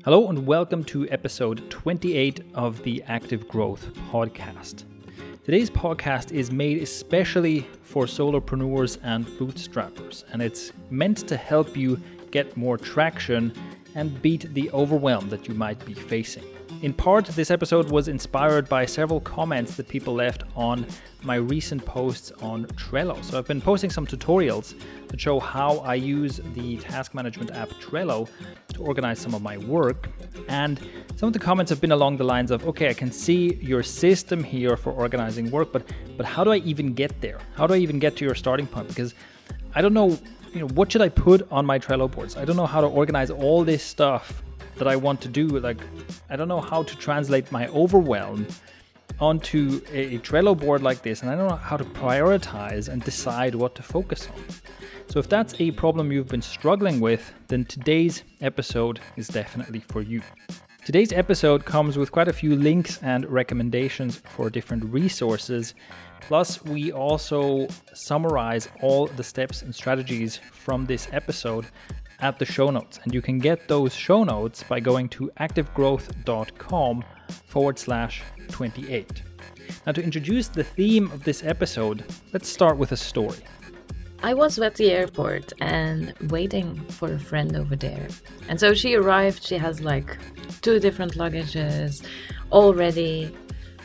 Hello, and welcome to episode 28 of the Active Growth Podcast. Today's podcast is made especially for solopreneurs and bootstrappers, and it's meant to help you get more traction and beat the overwhelm that you might be facing. In part, this episode was inspired by several comments that people left on my recent posts on Trello. So I've been posting some tutorials that show how I use the task management app Trello to organize some of my work. And some of the comments have been along the lines of, okay, I can see your system here for organizing work, but but how do I even get there? How do I even get to your starting point? Because I don't know, you know, what should I put on my Trello boards? I don't know how to organize all this stuff that I want to do. Like, I don't know how to translate my overwhelm onto a Trello board like this, and I don't know how to prioritize and decide what to focus on. So, if that's a problem you've been struggling with, then today's episode is definitely for you. Today's episode comes with quite a few links and recommendations for different resources. Plus, we also summarize all the steps and strategies from this episode at the show notes. And you can get those show notes by going to activegrowth.com forward slash 28. Now, to introduce the theme of this episode, let's start with a story. I was at the airport and waiting for a friend over there. And so she arrived, she has like two different luggages, all ready,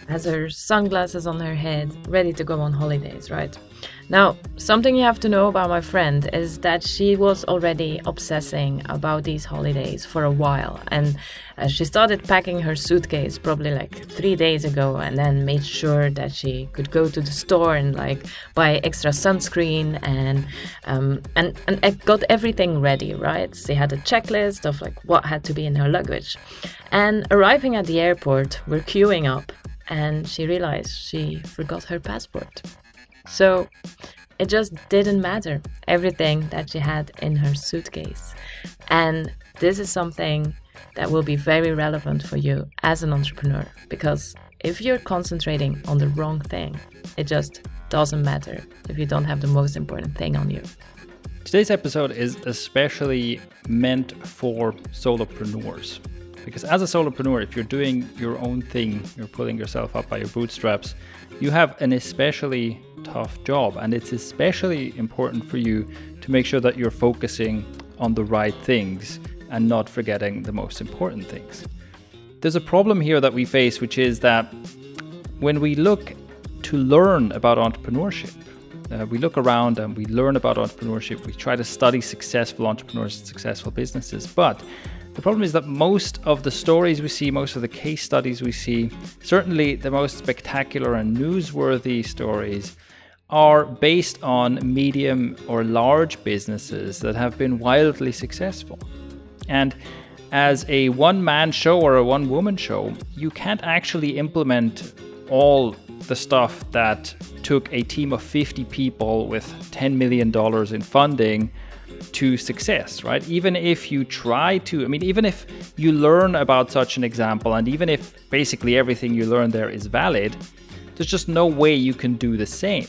has her sunglasses on her head, ready to go on holidays, right? Now, something you have to know about my friend is that she was already obsessing about these holidays for a while. And uh, she started packing her suitcase probably like three days ago and then made sure that she could go to the store and like buy extra sunscreen and, um, and, and got everything ready, right? She had a checklist of like what had to be in her luggage. And arriving at the airport, we're queuing up and she realized she forgot her passport. So it just didn't matter everything that she had in her suitcase. And this is something that will be very relevant for you as an entrepreneur because if you're concentrating on the wrong thing, it just doesn't matter if you don't have the most important thing on you. Today's episode is especially meant for solopreneurs. Because as a solopreneur, if you're doing your own thing, you're pulling yourself up by your bootstraps, you have an especially tough job. And it's especially important for you to make sure that you're focusing on the right things and not forgetting the most important things. There's a problem here that we face, which is that when we look to learn about entrepreneurship, uh, we look around and we learn about entrepreneurship. We try to study successful entrepreneurs and successful businesses. But the problem is that most of the stories we see, most of the case studies we see, certainly the most spectacular and newsworthy stories, are based on medium or large businesses that have been wildly successful. And as a one man show or a one woman show, you can't actually implement all the stuff that took a team of 50 people with $10 million in funding to success, right? Even if you try to, I mean, even if you learn about such an example, and even if basically everything you learn there is valid, there's just no way you can do the same.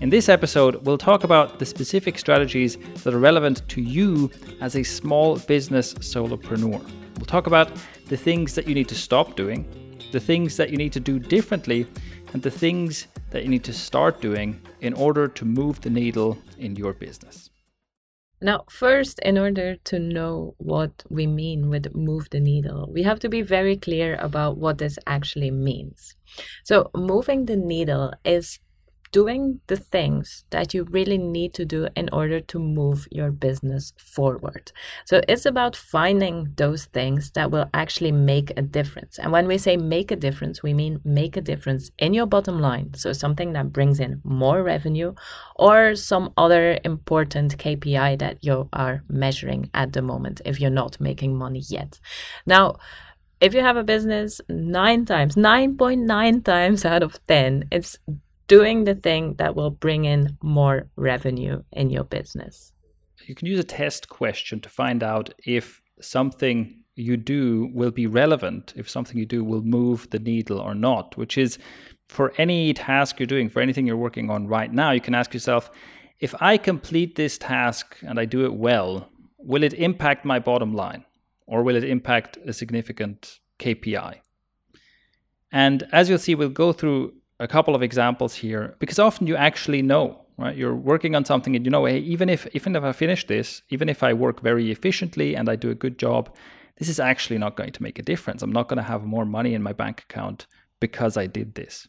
In this episode, we'll talk about the specific strategies that are relevant to you as a small business solopreneur. We'll talk about the things that you need to stop doing, the things that you need to do differently, and the things that you need to start doing in order to move the needle in your business. Now, first, in order to know what we mean with move the needle, we have to be very clear about what this actually means. So, moving the needle is doing the things that you really need to do in order to move your business forward. So it's about finding those things that will actually make a difference. And when we say make a difference, we mean make a difference in your bottom line. So something that brings in more revenue or some other important KPI that you are measuring at the moment if you're not making money yet. Now, if you have a business, nine times, 9.9 times out of 10, it's doing the thing that will bring in more revenue in your business. You can use a test question to find out if something you do will be relevant, if something you do will move the needle or not, which is for any task you're doing, for anything you're working on right now, you can ask yourself if I complete this task and I do it well, will it impact my bottom line? or will it impact a significant KPI? And as you'll see, we'll go through a couple of examples here because often you actually know, right? You're working on something and you know, hey, even if even if I finish this, even if I work very efficiently and I do a good job, this is actually not going to make a difference. I'm not going to have more money in my bank account because I did this.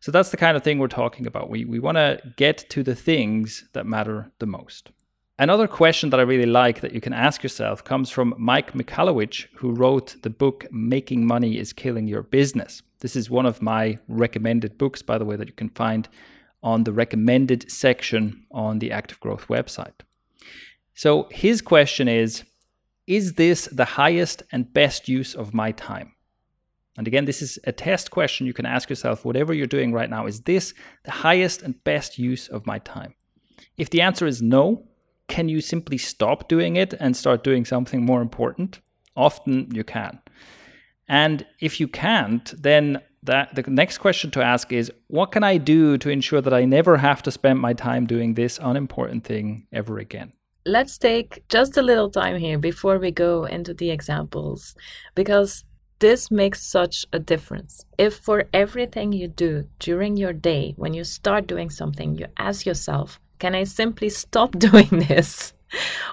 So that's the kind of thing we're talking about. We we want to get to the things that matter the most. Another question that I really like that you can ask yourself comes from Mike Michalowicz, who wrote the book Making Money is Killing Your Business. This is one of my recommended books, by the way, that you can find on the recommended section on the Active Growth website. So his question is Is this the highest and best use of my time? And again, this is a test question you can ask yourself whatever you're doing right now, is this the highest and best use of my time? If the answer is no, can you simply stop doing it and start doing something more important? Often you can. And if you can't, then that the next question to ask is what can I do to ensure that I never have to spend my time doing this unimportant thing ever again? Let's take just a little time here before we go into the examples because this makes such a difference. If for everything you do during your day, when you start doing something, you ask yourself, can I simply stop doing this?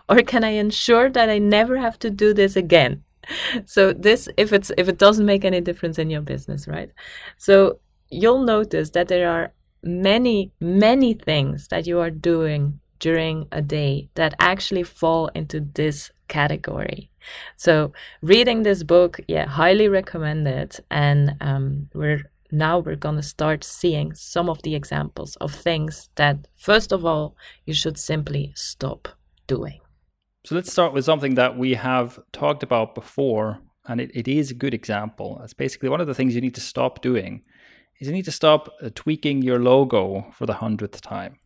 or can I ensure that I never have to do this again? so this if it's if it doesn't make any difference in your business right? So you'll notice that there are many many things that you are doing during a day that actually fall into this category. So reading this book yeah highly recommend it. And um, we're now we're going to start seeing some of the examples of things that first of all you should simply stop doing so let's start with something that we have talked about before, and it, it is a good example. It's basically one of the things you need to stop doing is you need to stop uh, tweaking your logo for the hundredth time.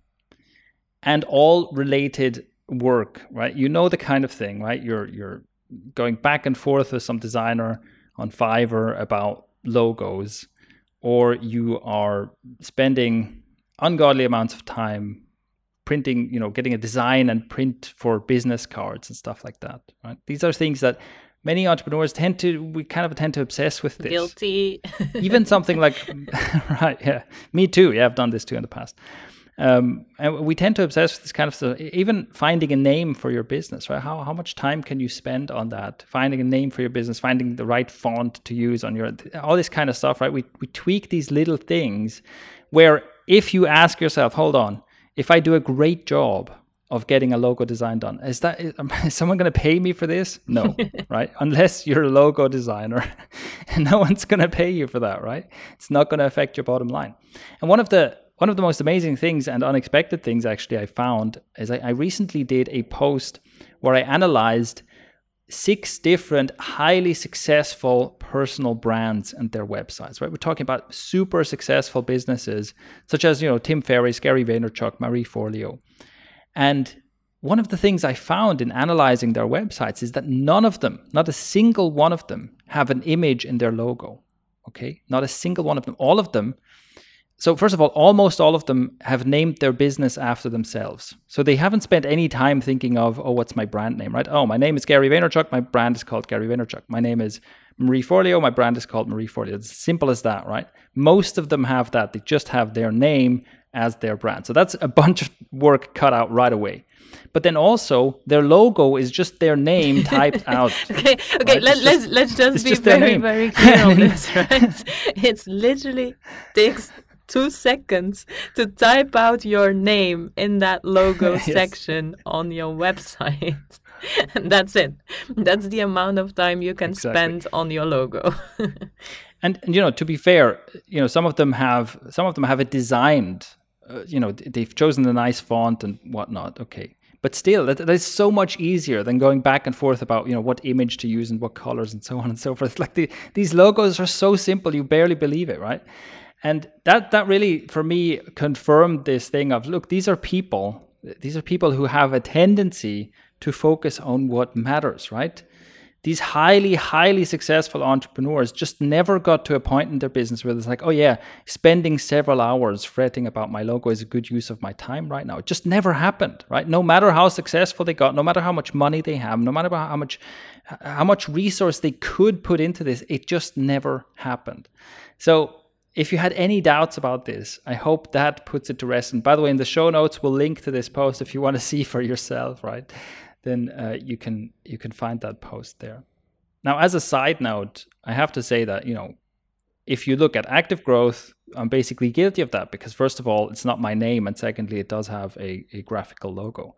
And all related work, right? You know the kind of thing, right? You're you're going back and forth with some designer on Fiverr about logos, or you are spending ungodly amounts of time printing, you know, getting a design and print for business cards and stuff like that. Right? These are things that many entrepreneurs tend to we kind of tend to obsess with this. Guilty. Even something like right, yeah, me too. Yeah, I've done this too in the past. Um, and we tend to obsess with this kind of stuff. Even finding a name for your business, right? How how much time can you spend on that? Finding a name for your business, finding the right font to use on your all this kind of stuff, right? We we tweak these little things where if you ask yourself, hold on, if I do a great job of getting a logo design done, is that is, someone going to pay me for this? No, right? Unless you're a logo designer, and no one's going to pay you for that, right? It's not going to affect your bottom line. And one of the one of the most amazing things and unexpected things actually I found is I, I recently did a post where I analyzed six different highly successful personal brands and their websites right? We're talking about super successful businesses such as you know tim ferriss gary vaynerchuk marie forleo. And one of the things i found in analyzing their websites is that none of them not a single one of them have an image in their logo okay? Not a single one of them. All of them so, first of all, almost all of them have named their business after themselves. So, they haven't spent any time thinking of, oh, what's my brand name, right? Oh, my name is Gary Vaynerchuk. My brand is called Gary Vaynerchuk. My name is Marie Forleo. My brand is called Marie Forleo. It's simple as that, right? Most of them have that. They just have their name as their brand. So, that's a bunch of work cut out right away but then also their logo is just their name typed out. okay, okay, right? let, us let's, let's just be just very, very clear on this, right? it's literally takes two seconds to type out your name in that logo yes. section on your website. and that's it. That's the amount of time you can exactly. spend on your logo. and, and, you know, to be fair, you know, some of them have some of them have it designed. Uh, you know, they've chosen a nice font and whatnot. Okay, but still, that, that is so much easier than going back and forth about you know what image to use and what colors and so on and so forth. Like the, these logos are so simple, you barely believe it, right? And that that really for me confirmed this thing of look these are people these are people who have a tendency to focus on what matters right these highly, highly successful entrepreneurs just never got to a point in their business where it's like, oh yeah, spending several hours fretting about my logo is a good use of my time right now. It just never happened, right? No matter how successful they got, no matter how much money they have, no matter how much how much resource they could put into this, it just never happened. So if you had any doubts about this, I hope that puts it to rest. And by the way, in the show notes, we'll link to this post if you want to see for yourself, right? then uh, you can you can find that post there. Now, as a side note, I have to say that you know, if you look at active growth, I'm basically guilty of that because first of all, it's not my name, and secondly, it does have a, a graphical logo.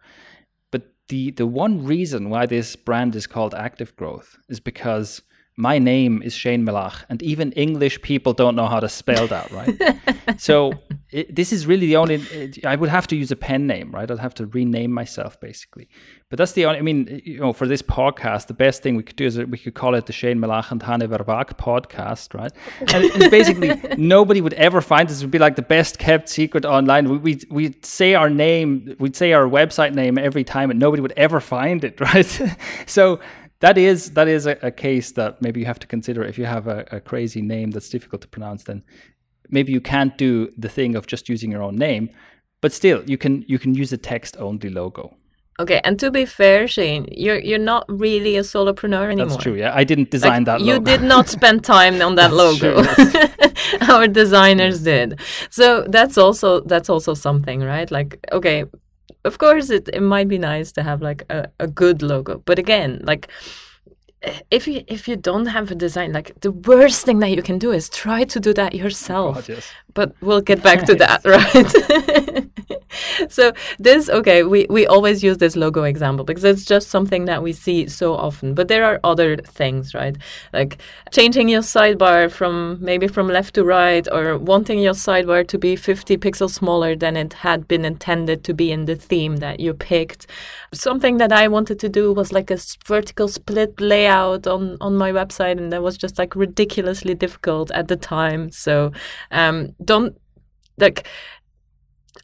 But the the one reason why this brand is called Active Growth is because my name is Shane Melaugh, and even English people don't know how to spell that, right? so it, this is really the only. It, I would have to use a pen name, right? I'd have to rename myself basically. But that's the only. I mean, you know, for this podcast, the best thing we could do is we could call it the Shane Melaugh and Hanne Verbach podcast, right? And it's basically nobody would ever find this. It would be like the best kept secret online. We we we'd say our name, we'd say our website name every time, and nobody would ever find it, right? so that is that is a, a, case that maybe you have to consider. If you have a, a, crazy name that's difficult to pronounce then maybe you can't do the thing of just using your own name but still you can you can use a text only logo. Okay and to be fair shane you're you're not really a solopreneur anymore. that's true yeah. I didn't design like, that you did not spend time on that logo. our designers did. So that's also that's also something right? Like okay of course it, it might be nice to have like a, a good logo but again like if you if you don't have a design like the worst thing that you can do is try to do that yourself God, yes. But we'll get back to that right? So this okay we we always use this logo example because it's just something that we see so often but there are other things right? Like changing your sidebar from maybe from left to right or wanting your sidebar to be 50 pixels smaller than it had been intended to be in the theme that you picked. Something that i wanted to do was like a vertical split layout on on my website and that was just like ridiculously difficult at the time. So um don't like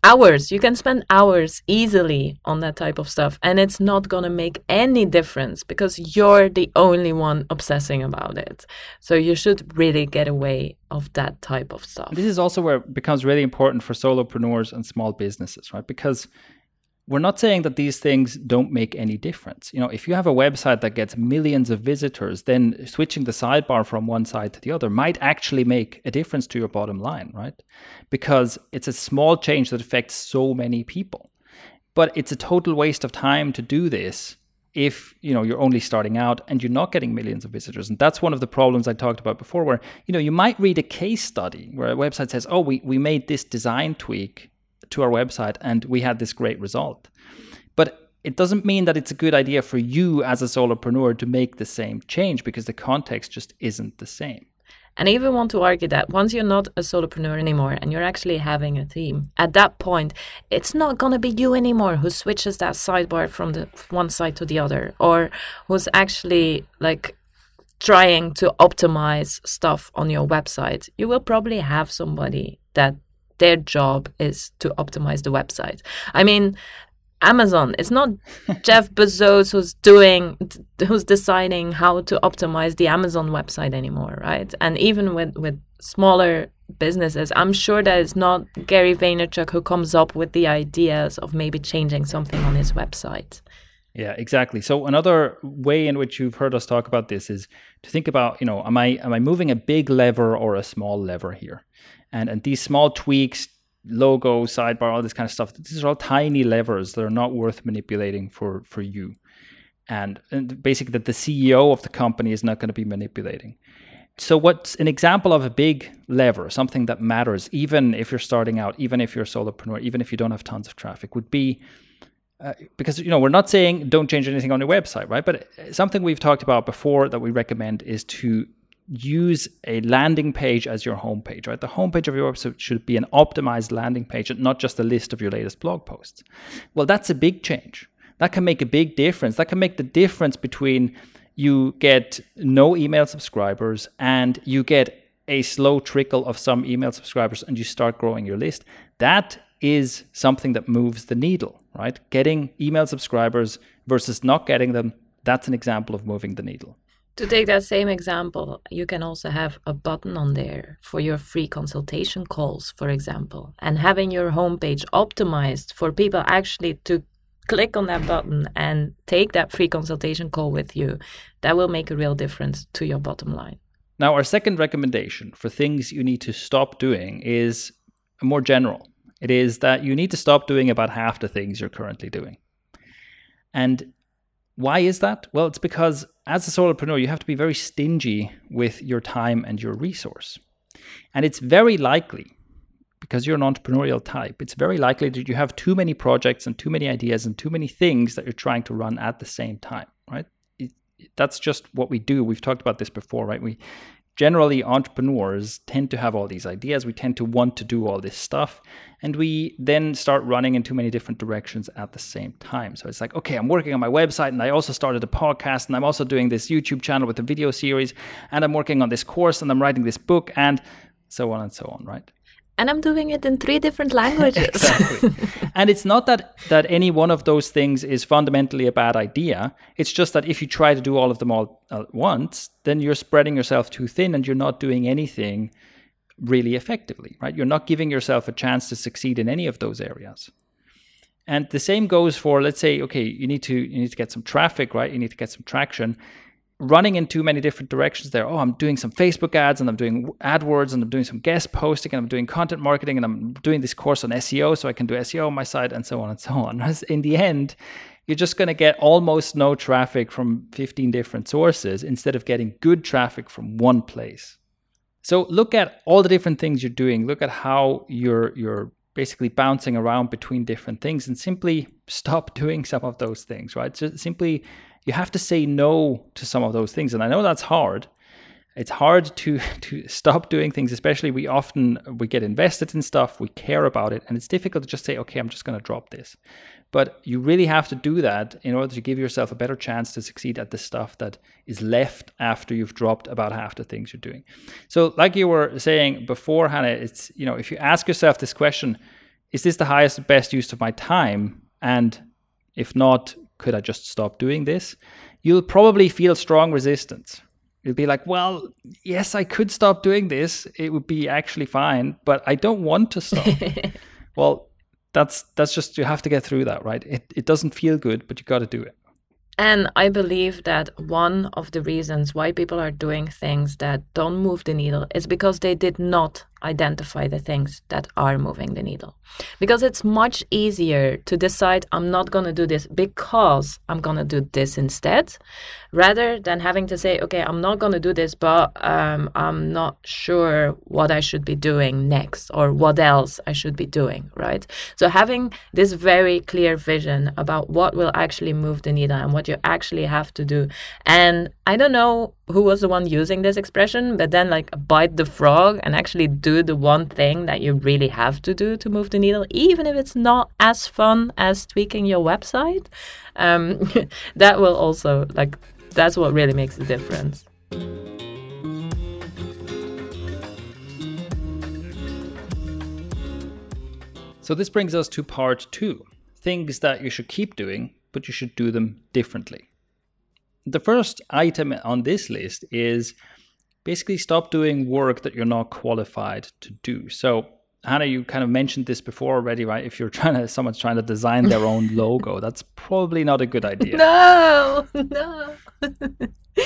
hours you can spend hours easily on that type of stuff and it's not going to make any difference because you're the only one obsessing about it. So you should really get away of that type of stuff. This is also where it becomes really important for solopreneurs and small businesses right? Because we're not saying that these things don't make any difference. You know, if you have a website that gets millions of visitors, then switching the sidebar from one side to the other might actually make a difference to your bottom line, right? Because it's a small change that affects so many people. But it's a total waste of time to do this if you know you're only starting out and you're not getting millions of visitors and that's one of the problems i talked about before where you know you might read a case study where a website says oh we, we made this design tweak to our website and we had this great result. But it doesn't mean that it's a good idea for you as a solopreneur to make the same change because the context just isn't the same. And I even want to argue that once you're not a solopreneur anymore and you're actually having a team, at that point, it's not going to be you anymore who switches that sidebar from the one side to the other or who's actually like trying to optimize stuff on your website. You will probably have somebody that their job is to optimize the website. I mean, Amazon. It's not Jeff Bezos who's doing, who's deciding how to optimize the Amazon website anymore, right? And even with with smaller businesses, I'm sure that it's not Gary Vaynerchuk who comes up with the ideas of maybe changing something on his website. Yeah, exactly. So another way in which you've heard us talk about this is to think about, you know, am I am I moving a big lever or a small lever here? And and these small tweaks, logo, sidebar, all this kind of stuff, these are all tiny levers that are not worth manipulating for for you. And, and basically that the CEO of the company is not going to be manipulating. So what's an example of a big lever, something that matters, even if you're starting out, even if you're a solopreneur, even if you don't have tons of traffic, would be uh, because you know we're not saying don't change anything on your website, right? But something we've talked about before that we recommend is to use a landing page as your homepage, right? The homepage of your website should be an optimized landing page and not just a list of your latest blog posts. Well, that's a big change. That can make a big difference. That can make the difference between you get no email subscribers and you get a slow trickle of some email subscribers and you start growing your list. That is something that moves the needle, right? Getting email subscribers versus not getting them, that's an example of moving the needle. To take that same example, you can also have a button on there for your free consultation calls, for example, and having your homepage optimized for people actually to click on that button and take that free consultation call with you. That will make a real difference to your bottom line. Now, our second recommendation for things you need to stop doing is more general. It is that you need to stop doing about half the things you're currently doing. And why is that? Well, it's because as a solopreneur, you have to be very stingy with your time and your resource. And it's very likely, because you're an entrepreneurial type, it's very likely that you have too many projects and too many ideas and too many things that you're trying to run at the same time, right? that's just what we do. We've talked about this before, right? We generally entrepreneurs tend to have all these ideas. We tend to want to do all this stuff, and we then start running in too many different directions at the same time. So it's like, okay, I'm working on my website, and I also started a podcast, and I'm also doing this YouTube channel with a video series, and I'm working on this course, and I'm writing this book, and so on and so on, right? And I'm doing it in three different languages. exactly. and it's not that that any one of those things is fundamentally a bad idea. It's just that if you try to do all of them all at once, then you're spreading yourself too thin and you're not doing anything really effectively, right? You're not giving yourself a chance to succeed in any of those areas. And the same goes for let's say okay, you need to you need to get some traffic, right? You need to get some traction running in too many different directions there. Oh, I'm doing some Facebook ads and I'm doing AdWords and I'm doing some guest posting and I'm doing content marketing and I'm doing this course on SEO so I can do SEO on my site and so on and so on. In the end, you're just going to get almost no traffic from 15 different sources instead of getting good traffic from one place. So look at all the different things you're doing. Look at how you're you're basically bouncing around between different things and simply stop doing some of those things, right? Just simply you have to say no to some of those things. And i know that's hard. It's hard to to stop doing things especially we often we get invested in stuff we care about it and it's difficult to just say okay i'm just going to drop this. But you really have to do that in order to give yourself a better chance to succeed at the stuff that is left after you've dropped about half the things you're doing. So like you were saying before hannah it's you know if you ask yourself this question is this the highest best use of my time? And if not could I just stop doing this? You'll probably feel strong resistance. You'll be like, well, yes, I could stop doing this. It would be actually fine, but I don't want to stop. well, that's that's just you have to get through that, right? It it doesn't feel good, but you got to do it. And I believe that one of the reasons why people are doing things that don't move the needle is because they did not identify the things that are moving the needle. Because it's much easier to decide, I'm not going to do this because I'm going to do this instead, rather than having to say, okay, I'm not going to do this, but um, I'm not sure what I should be doing next or what else I should be doing, right? So having this very clear vision about what will actually move the needle and what you actually have to do. And I don't know who was the one using this expression, but then like bite the frog and actually do the one thing that you really have to do to move the needle, even if it's not as fun as tweaking your website. Um, that will also like that's what really makes the difference. So this brings us to part two things that you should keep doing, but you should do them differently. The first item on this list is basically stop doing work that you're not qualified to do. So, Hannah, you kind of mentioned this before already, right? If you're trying to, someone's trying to design their own logo, that's probably not a good idea. No, no.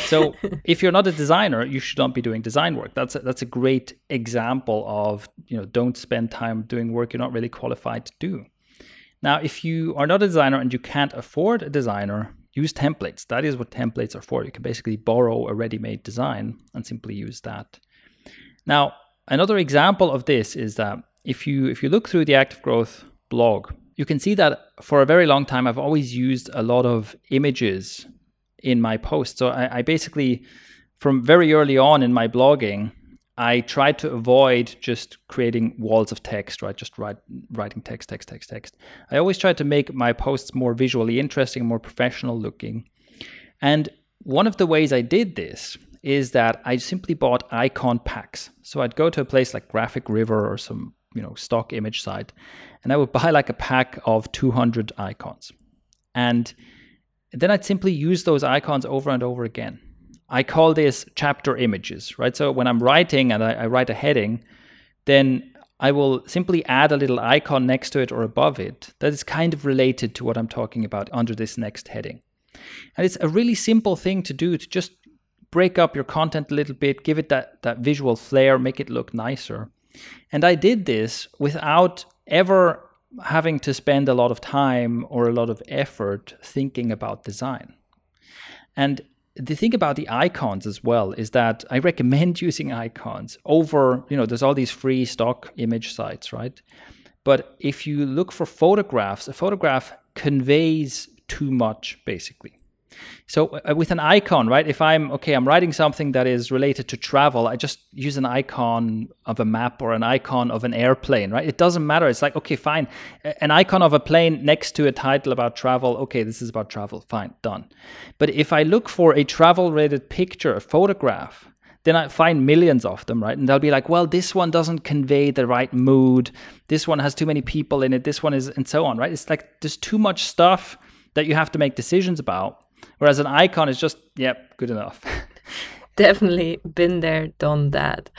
so, if you're not a designer, you should not be doing design work. That's a, that's a great example of you know don't spend time doing work you're not really qualified to do. Now, if you are not a designer and you can't afford a designer, use templates. That is what templates are for. You can basically borrow a ready made design and simply use that. Now, another example of this is that if you if you look through the active growth blog, you can see that for a very long time I've always used a lot of images in my posts. So I, I basically from very early on in my blogging, I tried to avoid just creating walls of text, right? Just write, writing text, text, text, text. I always tried to make my posts more visually interesting, more professional looking. And one of the ways I did this is that I simply bought icon packs. So I'd go to a place like Graphic River or some, you know, stock image site, and I would buy like a pack of 200 icons. And then I'd simply use those icons over and over again I call this chapter images, right? So when I'm writing and I, I write a heading, then I will simply add a little icon next to it or above it that is kind of related to what I'm talking about under this next heading. And it's a really simple thing to do to just break up your content a little bit, give it that, that visual flair, make it look nicer. And I did this without ever having to spend a lot of time or a lot of effort thinking about design. And the thing about the icons as well is that I recommend using icons over, you know, there's all these free stock image sites, right? But if you look for photographs, a photograph conveys too much basically. So uh, with an icon, right? If I'm okay, I'm writing something that is related to travel, I just use an icon of a map or an icon of an airplane, right? It doesn't matter. It's like, okay, fine. An icon of a plane next to a title about travel. Okay, this is about travel. Fine, done. But if I look for a travel related picture, a photograph, then I find millions of them, right? And they'll be like, well, this one doesn't convey the right mood. This one has too many people in it. This one is, and so on, right? It's like there's too much stuff that you have to make decisions about. Whereas an icon is just, yep, good enough. Definitely been there, done that.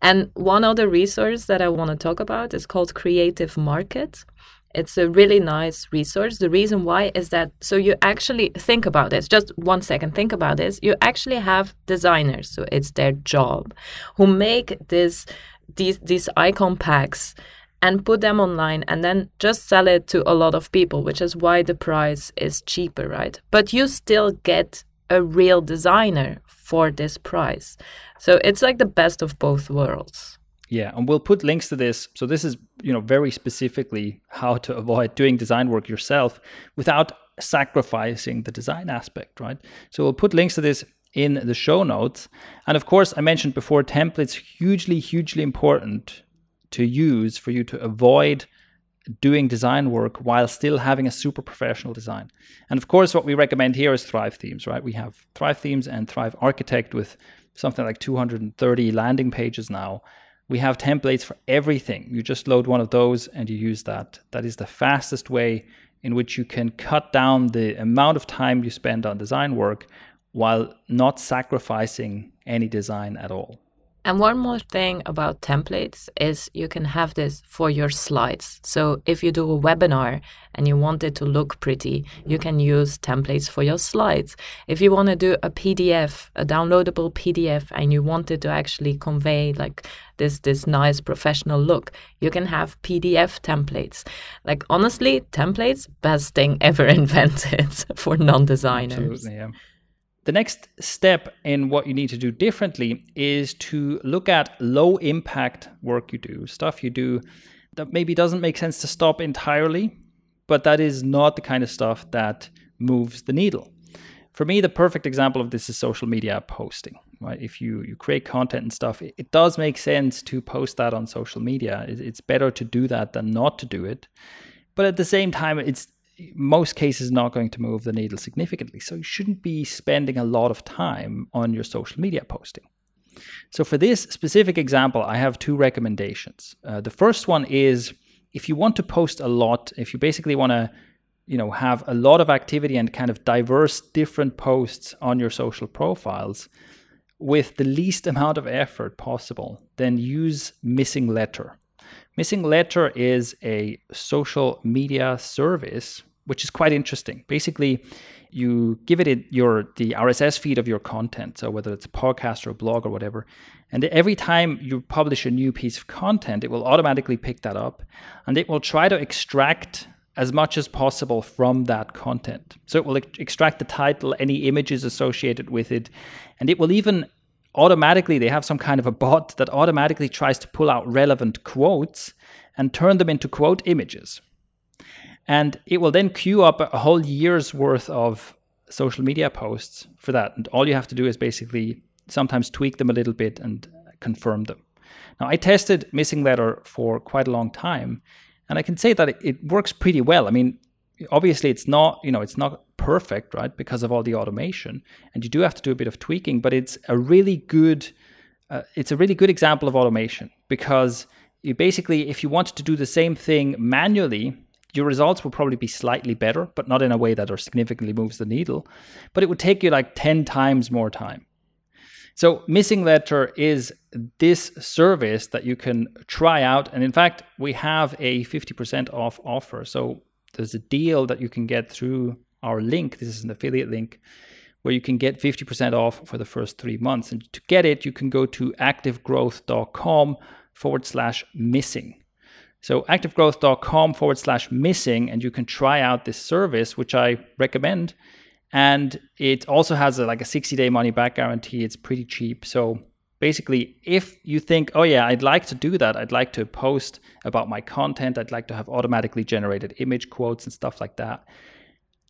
And one other resource that I want to talk about is called Creative Market. It's a really nice resource. The reason why is that so you actually think about this, just one second, think about this. You actually have designers, so it's their job, who make this these these icon packs and put them online and then just sell it to a lot of people, which is why the price is cheaper, right? But you still get a real designer for this price. So it's like the best of both worlds. Yeah, and we'll put links to this. So this is, you know, very specifically how to avoid doing design work yourself without sacrificing the design aspect, right? So we'll put links to this in the show notes. And of course, I mentioned before templates hugely hugely important to use for you to avoid doing design work while still having a super professional design. And of course, what we recommend here is Thrive Themes, right? We have Thrive Themes and Thrive Architect with something like 230 landing pages now. We have templates for everything. You just load one of those and you use that. That is the fastest way in which you can cut down the amount of time you spend on design work while not sacrificing any design at all. And one more thing about templates is you can have this for your slides. So if you do a webinar and you want it to look pretty, you can use templates for your slides. If you want to do a PDF, a downloadable PDF, and you want it to actually convey like this this nice professional look, you can have PDF templates. Like honestly, templates best thing ever invented for non-designers. Absolutely, yeah. The next step in what you need to do differently is to look at low impact work you do, stuff you do that maybe doesn't make sense to stop entirely, but that is not the kind of stuff that moves the needle. For me, the perfect example of this is social media posting. Right? If you, you create content and stuff, it, it does make sense to post that on social media. It, it's better to do that than not to do it. But at the same time, it's most cases not going to move the needle significantly. So you shouldn't be spending a lot of time on your social media posting. So for this specific example, I have two recommendations. Uh, the first one is if you want to post a lot, if you basically want to you know have a lot of activity and kind of diverse different posts on your social profiles with the least amount of effort possible then use MissingLettr MissingLettr is a social media service which is quite interesting. Basically, you give it your the RSS feed of your content, so whether it's a podcast or a blog or whatever, and every time you publish a new piece of content, it will automatically pick that up, and it will try to extract as much as possible from that content. So it will extract the title, any images associated with it, and it will even automatically they have some kind of a bot that automatically tries to pull out relevant quotes and turn them into quote images. And it will then queue up a whole year's worth of social media posts for that. And all you have to do is basically sometimes tweak them a little bit and confirm them. Now, I tested MissingLettr for quite a long time, and I can say that it, works pretty well. I mean, obviously it's not you know it's not perfect right because of all the automation and you do have to do a bit of tweaking but it's a really good uh, it's a really good example of automation because you basically if you wanted to do the same thing manually your results will probably be slightly better but not in a way that or significantly moves the needle but it would take you like 10 times more time So, MissingLettr is this service that you can try out. And in fact, we have a 50% off offer. So, there's a deal that you can get through our link. This is an affiliate link where you can get 50% off for the first three months. And to get it, you can go to activegrowth.com forward slash missing. So activegrowth.com forward slash missing, and you can try out this service, which I recommend. And it also has a, like a 60 day money back guarantee. It's pretty cheap. So basically, if you think, oh yeah, I'd like to do that, I'd like to post about my content, I'd like to have automatically generated image quotes and stuff like that,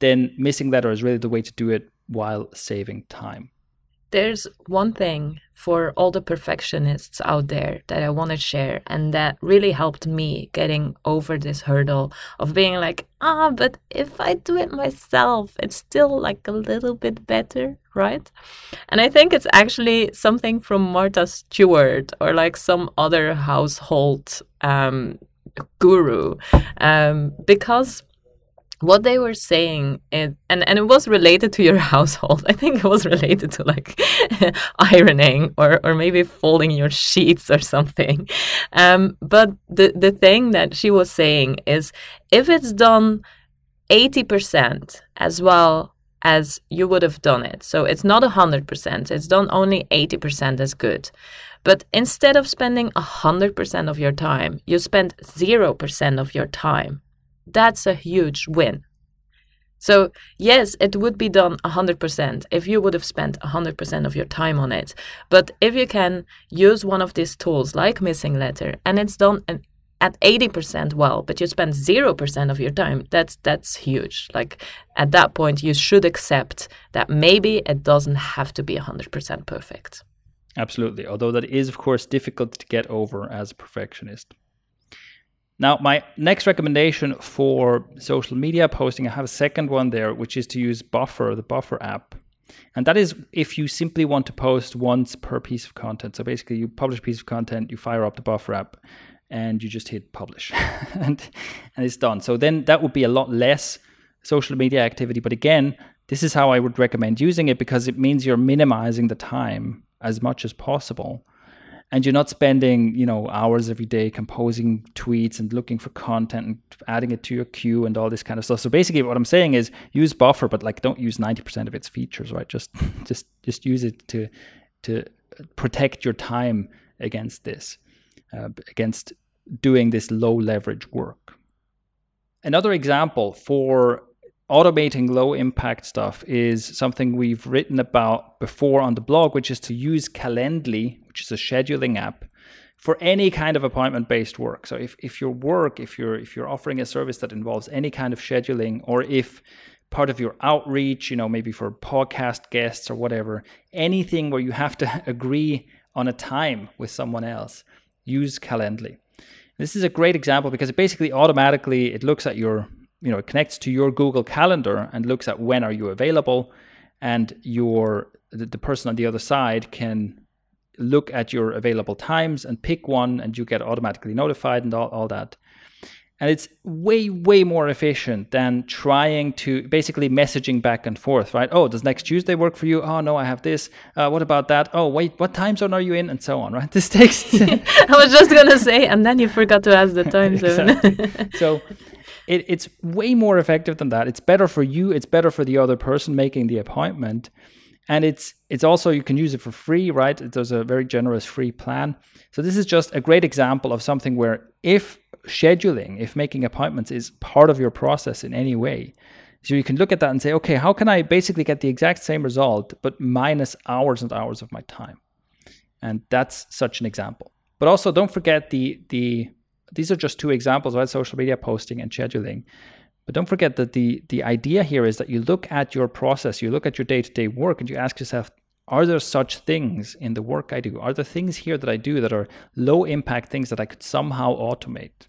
then MissingLettr is really the way to do it while saving time. There's one thing for all the perfectionists out there that I want to share, and that really helped me getting over this hurdle of being like, ah, but if I do it myself, it's still like a little bit better, right? And I think it's actually something from Martha Stewart or like some other household um, guru, um, because what they were saying and and it was related to your household. I think it was related to like ironing or or maybe folding your sheets or something. Um, but the the thing that she was saying is if it's done 80% as well as you would have done it so it's not 100% it's done only 80% as good. But instead of spending 100% of your time you spend 0% of your time that's a huge win. So, yes, it would be done 100% if you would have spent 100% of your time on it. But if you can use one of these tools like MissingLettr and it's done at 80% well, but you spend 0% of your time, that's that's huge. Like at that point you should accept that maybe it doesn't have to be 100% perfect. Absolutely. Although that is of course difficult to get over as a perfectionist. Now, my next recommendation for social media posting, I have a second one there, which is to use Buffer, the Buffer app. And that is if you simply want to post once per piece of content. So basically, you publish a piece of content, you fire up the Buffer app, and you just hit publish, and, and it's done. So then that would be a lot less social media activity. But again, this is how I would recommend using it because it means you're minimizing the time as much as possible and you're not spending you know hours every day composing tweets and looking for content and adding it to your queue and all this kind of stuff. So basically what i'm saying is use buffer but like don't use 90% of its features right? Just just just use it to to protect your time against this uh, against doing this low leverage work. Another example for automating low impact stuff is something we've written about before on the blog, which is to use Calendly, which is a scheduling app, for any kind of appointment based work. So if, if your work, if you're if you're offering a service that involves any kind of scheduling, or if part of your outreach, you know, maybe for podcast guests or whatever, anything where you have to agree on a time with someone else, use Calendly. This is a great example because it basically automatically it looks at your you know it connects to your Google Calendar and looks at when are you available, and your the, the person on the other side can look at your available times and pick one, and you get automatically notified and all, all that. And it's way, way more efficient than trying to basically messaging back and forth, right? Oh, does next Tuesday work for you? Oh, no, I have this. Uh, what about that? Oh, wait, what time zone are you in? And so on, right? This takes. I was just going to say, and then you forgot to ask the time zone. so it, it's way more effective than that. It's better for you. It's better for the other person making the appointment, and it's it's also you can use it for free, right? There's a very generous free plan. So this is just a great example of something where if scheduling, if making appointments is part of your process in any way, so you can look at that and say, okay, how can I basically get the exact same result but minus hours and hours of my time? And that's such an example. But also don't forget the the these are just two examples, right? Social media posting and scheduling. But don't forget that the the idea here is that you look at your process, you look at your day-to-day work and you ask yourself, are there such things in the work I do? Are there things here that I do that are low impact things that I could somehow automate?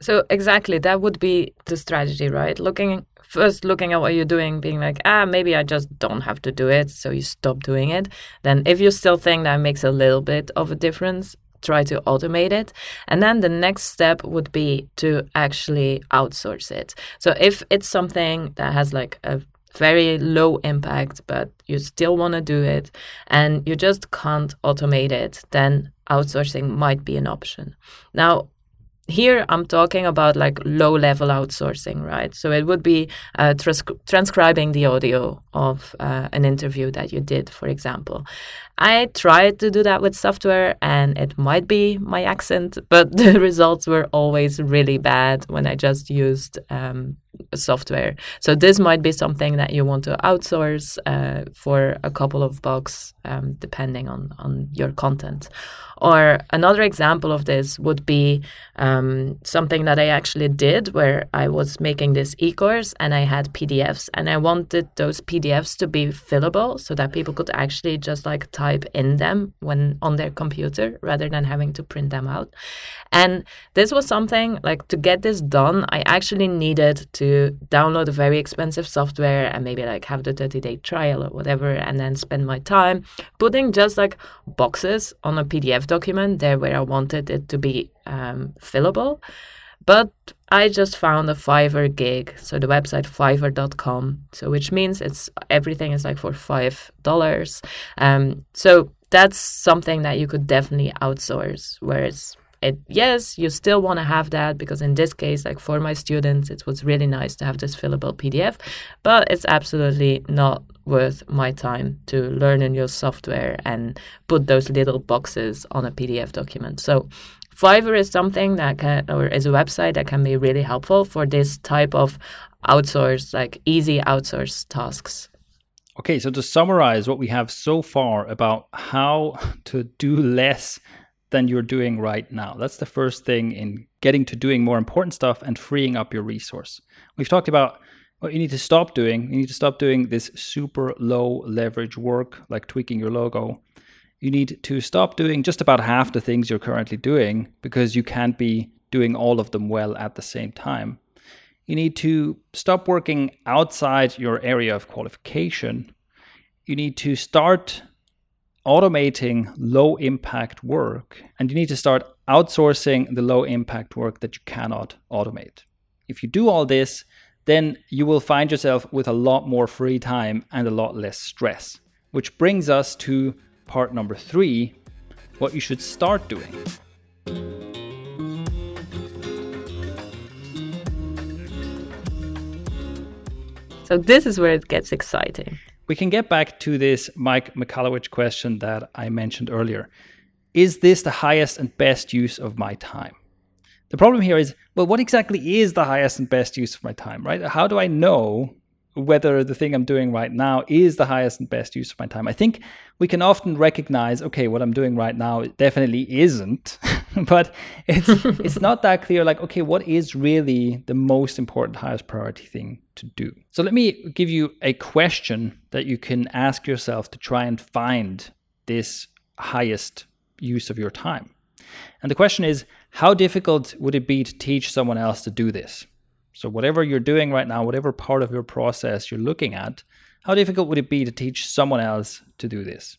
So exactly that would be the strategy, right? Looking first looking at what you're doing, being like, ah, maybe I just don't have to do it. So you stop doing it. Then if you still think that makes a little bit of a difference, try to automate it. And then the next step would be to actually outsource it. So if it's something that has like a very low impact, but you still want to do it and you just can't automate it, then outsourcing might be an option. Now, here I'm talking about like low level outsourcing, right? So it would be uh, trans- transcribing the audio of uh, an interview that you did, for example. I tried to do that with software and it might be my accent, but the results were always really bad when I just used um, software. So this might be something that you want to outsource uh, for a couple of bucks, um, depending on, on your content. Or another example of this would be um, something that I actually did where I was making this e course and I had PDFs and I wanted those PDFs to be fillable so that people could actually just like type in them when on their computer rather than having to print them out. And this was something like to get this done, I actually needed to download a very expensive software and maybe like have the 30 day trial or whatever, and then spend my time putting just like boxes on a PDF document there where I wanted it to be um, fillable. But I just found a Fiverr gig, so the website fiverr.com, so which means it's everything is like for five dollars. Um, so that's something that you could definitely outsource. Whereas it yes you still want to have that because in this case like for my students it was really nice to have this fillable pdf but it's absolutely not worth my time to learn a new software and put those little boxes on a pdf document so Fiverr is something that can, or is a website that can be really helpful for this type of outsource, like easy outsource tasks. Okay, so to summarize what we have so far about how to do less than you're doing right now. That's the first thing in getting to doing more important stuff and freeing up your resource. We've talked about what you need to stop doing. You need to stop doing this super low leverage work like tweaking your logo. You need to stop doing just about half the things you're currently doing because you can't be doing all of them well at the same time. You need to stop working outside your area of qualification. You need to start automating low impact work and you need to start outsourcing the low impact work that you cannot automate. If you do all this, then you will find yourself with a lot more free time and a lot less stress. Which brings us to part number three what you should start doing. So, this is where it gets exciting we can get back to this Mike Michalowicz question that I mentioned earlier. Is this the highest and best use of my time? The problem here is, well, what exactly is the highest and best use of my time, right? How do I know whether the thing I'm doing right now is the highest and best use of my time. I think we can often recognize, okay, what I'm doing right now definitely isn't, but it's it's not that clear. Like, okay, what is really the most important, highest priority thing to do? So let me give you a question that you can ask yourself to try and find this highest use of your time. And the question is, how difficult would it be to teach someone else to do this? So, whatever you're doing right now, whatever part of your process you're looking at, how difficult would it be to teach someone else to do this?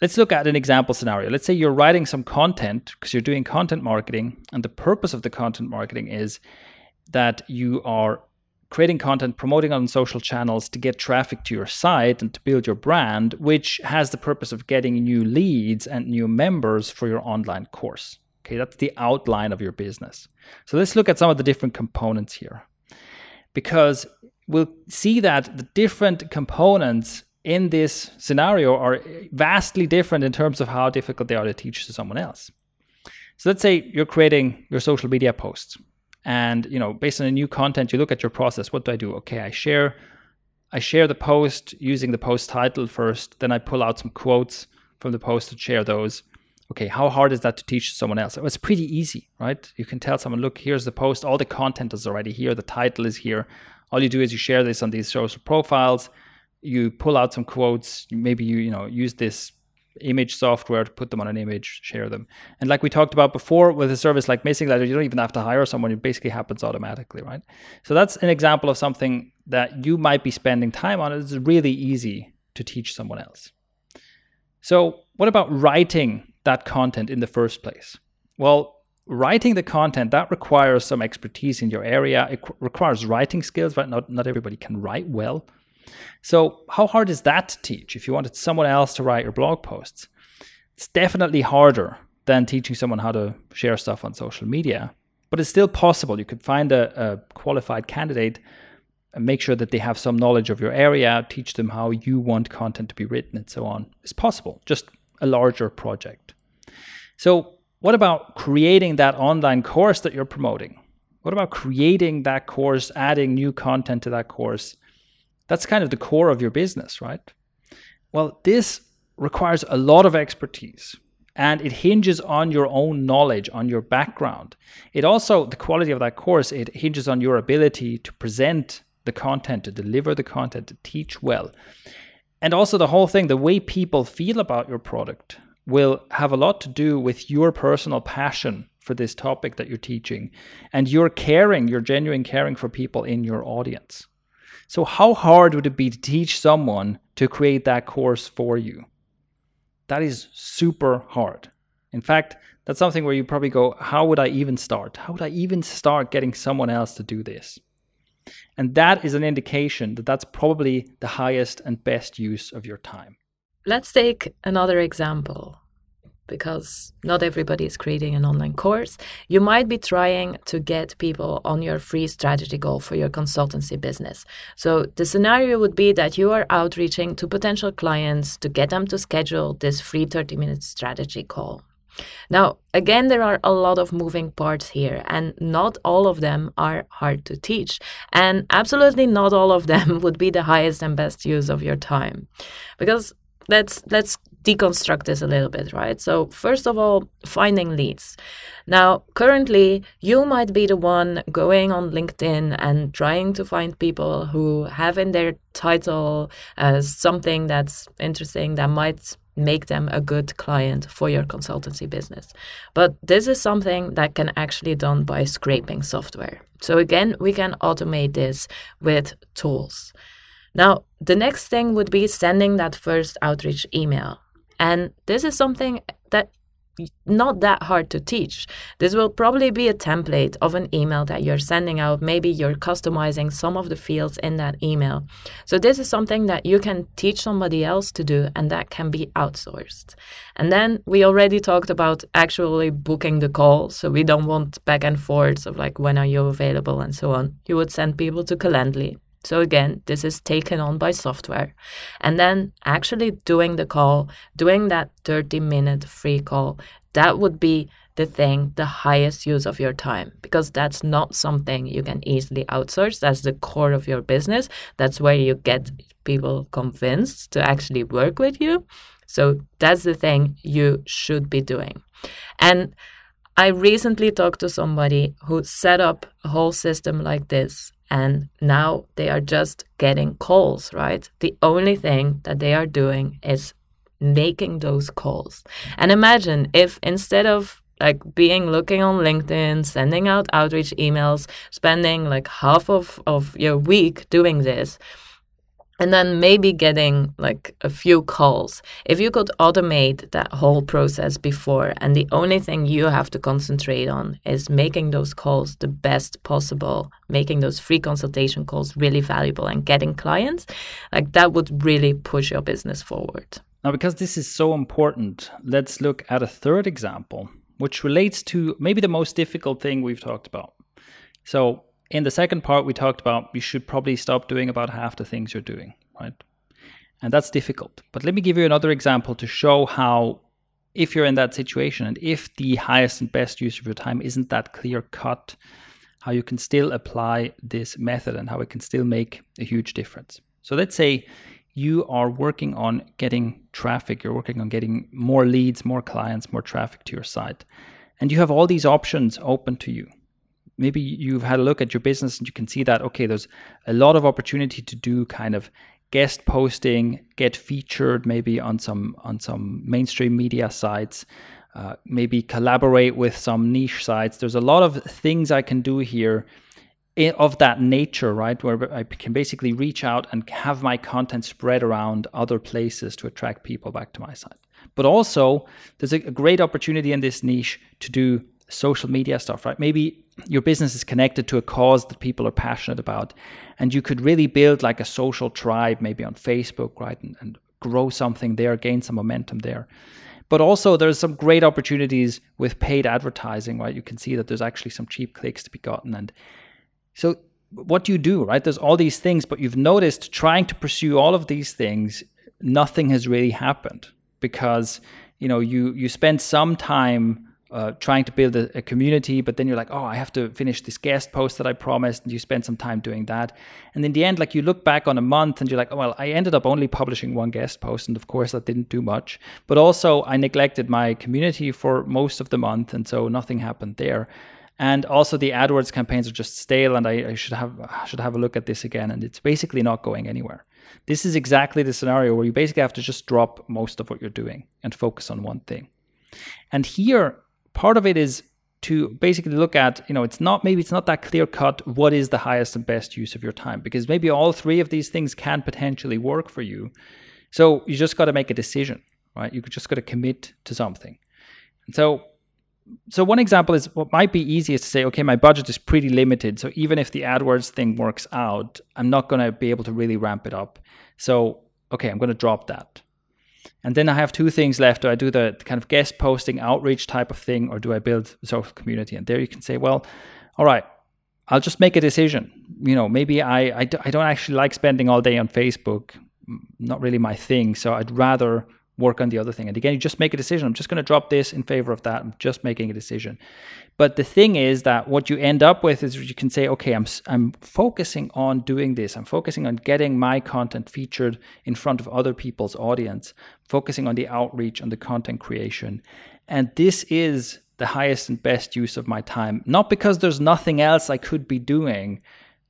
Let's look at an example scenario. Let's say you're writing some content because you're doing content marketing, and the purpose of the content marketing is that you are creating content, promoting on social channels to get traffic to your site and to build your brand, which has the purpose of getting new leads and new members for your online course. Okay, that's the outline of your business. So let's look at some of the different components here. Because we'll see that the different components in this scenario are vastly different in terms of how difficult they are to teach to someone else. So let's say you're creating your social media posts and you know based on a new content you look at your process what do I do? Okay, I share I share the post using the post title first, then I pull out some quotes from the post to share those okay, how hard is that to teach someone else? It's pretty easy, right? You can tell someone, look, here's the post, all the content is already here, the title is here. All you do is you share this on these social profiles, you pull out some quotes, maybe you, you know, use this image software to put them on an image, share them. And like we talked about before, with a service like MissingLettr, you don't even have to hire someone, it basically happens automatically, right? So that's an example of something that you might be spending time on. It's really easy to teach someone else. So, what about writing that content in the first place? Well, writing the content that requires some expertise in your area. It requires writing skills, right? Not not everybody can write well. So how hard is that to teach? If you wanted someone else to write your blog posts, it's definitely harder than teaching someone how to share stuff on social media. But it's still possible. You could find a, a qualified candidate and make sure that they have some knowledge of your area, teach them how you want content to be written, and so on. It's possible, just a larger project. So, what about creating that online course that you're promoting? What about creating that course, adding new content to that course? That's kind of the core of your business, right? Well, this requires a lot of expertise and it hinges on your own knowledge, on your background. It also, the quality of that course, it hinges on your ability to present the content, to deliver the content, to teach well. And also, the whole thing, the way people feel about your product will have a lot to do with your personal passion for this topic that you're teaching and your caring, your genuine caring for people in your audience. So, how hard would it be to teach someone to create that course for you? That is super hard. In fact, that's something where you probably go, How would I even start? How would I even start getting someone else to do this? And that is an indication that that's probably the highest and best use of your time. Let's take another example because not everybody is creating an online course. You might be trying to get people on your free strategy goal for your consultancy business. So, the scenario would be that you are outreaching to potential clients to get them to schedule this free 30 minute strategy call. Now, again, there are a lot of moving parts here, and not all of them are hard to teach. And absolutely not all of them would be the highest and best use of your time. Because let's let's deconstruct this a little bit, right? So, first of all, finding leads. Now, currently, you might be the one going on LinkedIn and trying to find people who have in their title as something that's interesting that might make them a good client for your consultancy business. But this is something that can actually be done by scraping software. So again, we can automate this with tools. Now, the next thing would be sending that first outreach email. And this is something that not that hard to teach. This will probably be a template of an email that you're sending out. Maybe you're customizing some of the fields in that email. So, this is something that you can teach somebody else to do, and that can be outsourced. And then we already talked about actually booking the call. So, we don't want back and forth of like, when are you available and so on. You would send people to Calendly so again, this is taken on by software. And then actually doing the call, doing that 30 minute free call, that would be the thing, the highest use of your time, because that's not something you can easily outsource. That's the core of your business. That's where you get people convinced to actually work with you. So that's the thing you should be doing. And I recently talked to somebody who set up a whole system like this and now they are just getting calls, right? The only thing that they are doing is making those calls. And imagine if instead of like being looking on LinkedIn, sending out outreach emails, spending like half of, of your week doing this, and then maybe getting like a few calls. If you could automate that whole process before, and the only thing you have to concentrate on is making those calls the best possible, making those free consultation calls really valuable and getting clients, like that would really push your business forward. Now, because this is so important, let's look at a third example, which relates to maybe the most difficult thing we've talked about. So, in the second part, we talked about you should probably stop doing about half the things you're doing, right? And that's difficult. But let me give you another example to show how, if you're in that situation and if the highest and best use of your time isn't that clear cut, how you can still apply this method and how it can still make a huge difference. So let's say you are working on getting traffic, you're working on getting more leads, more clients, more traffic to your site. And you have all these options open to you maybe you've had a look at your business and you can see that okay there's a lot of opportunity to do kind of guest posting get featured maybe on some on some mainstream media sites uh, maybe collaborate with some niche sites. There's a lot of things i can do here of that nature right? Where i can basically reach out and have my content spread around other places to attract people back to my site. But also there's a, a great opportunity in this niche to do social media stuff, right? Maybe your business is connected to a cause that people are passionate about, and you could really build like a social tribe, maybe on Facebook, right? And, and grow something there, gain some momentum there. But also, there's some great opportunities with paid advertising, right? You can see that there's actually some cheap clicks to be gotten. And so, what do you do, right? There's all these things, but you've noticed trying to pursue all of these things, nothing has really happened because you know you you spend some time uh, trying to build a, a, community, but then you're like, oh, I have to finish this guest post that I promised, and you spend some time doing that. And in the end, like you look back on a month and you're like, oh, well, I ended up only publishing one guest post, and of course that didn't do much. But also, I neglected my community for most of the month, and so nothing happened there. And also, the AdWords campaigns are just stale, and I, I should have I should have a look at this again. And it's basically not going anywhere. This is exactly the scenario where you basically have to just drop most of what you're doing and focus on one thing. And here, part of it is to basically look at you know it's not maybe it's not that clear cut what is the highest and best use of your time because maybe all three of these things can potentially work for you. So you just got to make a decision right? You just got to commit to something. And so so one example is what might be easiest to say okay my budget is pretty limited so even if the adwords thing works out i'm not going to be able to really ramp it up. So okay i'm going to drop that and then I have two things left. Do I do the kind of guest posting outreach type of thing, or do I build social community? And there you can say, well, all right, I'll just make a decision. You know, maybe I, I, don't actually like spending all day on Facebook, not really my thing. So I'd rather work on the other thing. And again, you just make a decision. I'm just going to drop this in favor of that. I'm just making a decision. But the thing is that what you end up with is you can say, okay, I'm I'm focusing on doing this. I'm focusing on getting my content featured in front of other people's audience, focusing on the outreach, on the content creation. And this is the highest and best use of my time. Not because there's nothing else I could be doing,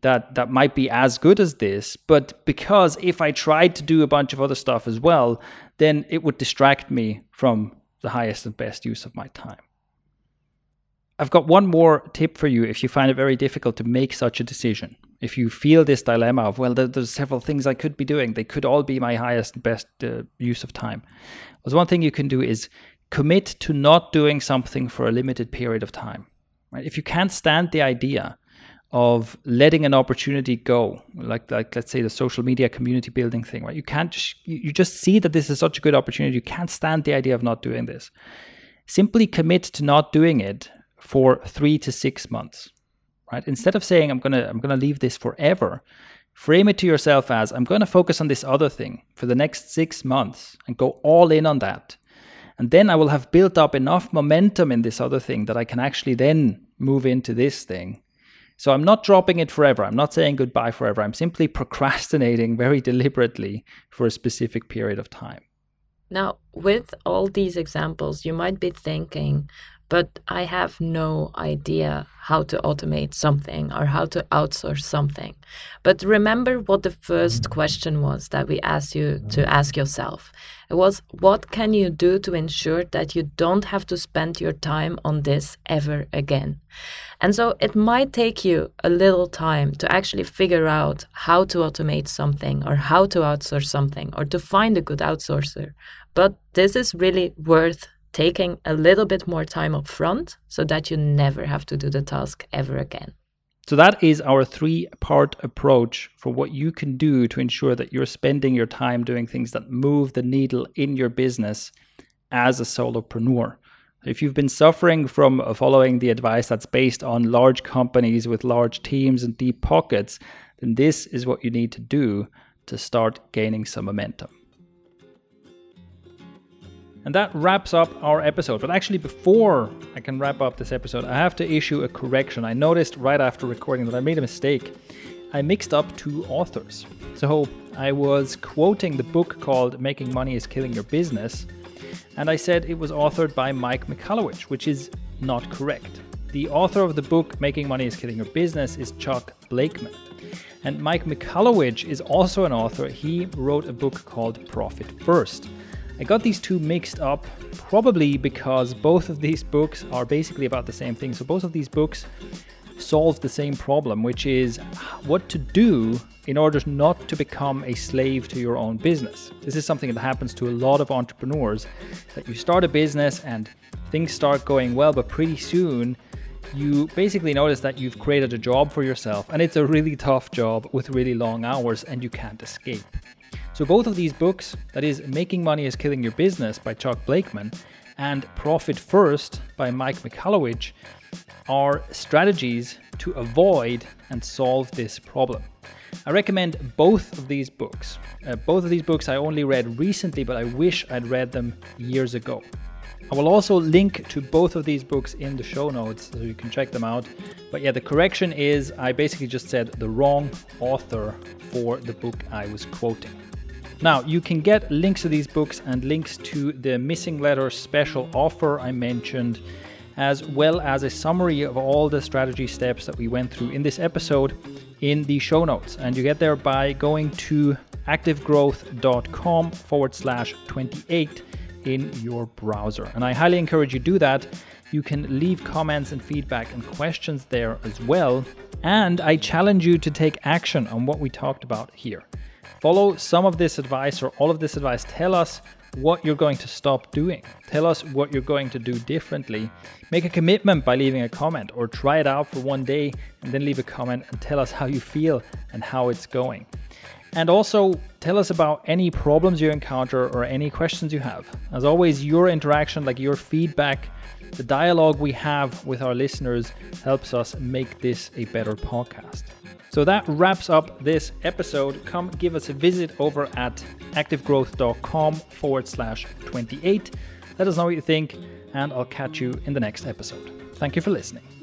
that that might be as good as this but because if i tried to do a bunch of other stuff as well then it would distract me from the highest and best use of my time. I've got one more tip for you if you find it very difficult to make such a decision. If you feel this dilemma of well there's several things i could be doing they could all be my highest and best uh, use of time. Well, one thing you can do is commit to not doing something for a limited period of time right? If you can't stand the idea of letting an opportunity go like like let's say the social media community building thing right? You can't just you just see that this is such a good opportunity. You can't stand the idea of not doing this. Simply commit to not doing it for 3 to 6 months right? Instead of saying i'm going to i'm going to leave this forever frame it to yourself as i'm going to focus on this other thing for the next 6 months and go all in on that. And then i will have built up enough momentum in this other thing that i can actually then move into this thing so I'm not dropping it forever. I'm not saying goodbye forever. I'm simply procrastinating very deliberately for a specific period of time. Now, with all these examples, you might be thinking, but I have no idea how to automate something or how to outsource something. But remember what the first question was that we asked you to ask yourself. It was, what can you do to ensure that you don't have to spend your time on this ever again? And so it might take you a little time to actually figure out how to automate something or how to outsource something or to find a good outsourcer. But this is really worth taking a little bit more time up front so that you never have to do the task ever again. So, that is our three part approach for what you can do to ensure that you're spending your time doing things that move the needle in your business as a solopreneur. If you've been suffering from following the advice that's based on large companies with large teams and deep pockets, then this is what you need to do to start gaining some momentum. And that wraps up our episode. But actually, before I can wrap up this episode, I have to issue a correction. I noticed right after recording that I made a mistake. I mixed up two authors. So I was quoting the book called Making Money is Killing Your Business, and I said it was authored by Mike Michalowicz, which is not correct. The author of the book Making Money is Killing Your Business is Chuck Blakeman. And Mike Michalowicz is also an author. He wrote a book called Profit First. I got these two mixed up probably because both of these books are basically about the same thing. So both of these books solve the same problem, which is what to do in order not to become a slave to your own business. This is something that happens to a lot of entrepreneurs that you start a business and things start going well, but pretty soon you basically notice that you've created a job for yourself and it's a really tough job with really long hours and you can't escape. So, both of these books, that is Making Money is Killing Your Business by Chuck Blakeman and Profit First by Mike Michalowicz, are strategies to avoid and solve this problem. I recommend both of these books. Uh, both of these books I only read recently, but I wish I'd read them years ago. I will also link to both of these books in the show notes so you can check them out. But yeah, the correction is I basically just said the wrong author for the book I was quoting. Now, you can get links to these books and links to the MissingLettr special offer I mentioned, as well as a summary of all the strategy steps that we went through in this episode in the show notes. And you get there by going to activegrowth.com forward slash 28 in your browser. And I highly encourage you to do that. You can leave comments and feedback and questions there as well. And I challenge you to take action on what we talked about here. Follow some of this advice or all of this advice. Tell us what you're going to stop doing. Tell us what you're going to do differently. Make a commitment by leaving a comment or try it out for one day and then leave a comment and tell us how you feel and how it's going. And also tell us about any problems you encounter or any questions you have. As always, your interaction, like your feedback, the dialogue we have with our listeners helps us make this a better podcast. So that wraps up this episode. Come give us a visit over at activegrowth.com forward slash 28. Let us know what you think, and I'll catch you in the next episode. Thank you for listening.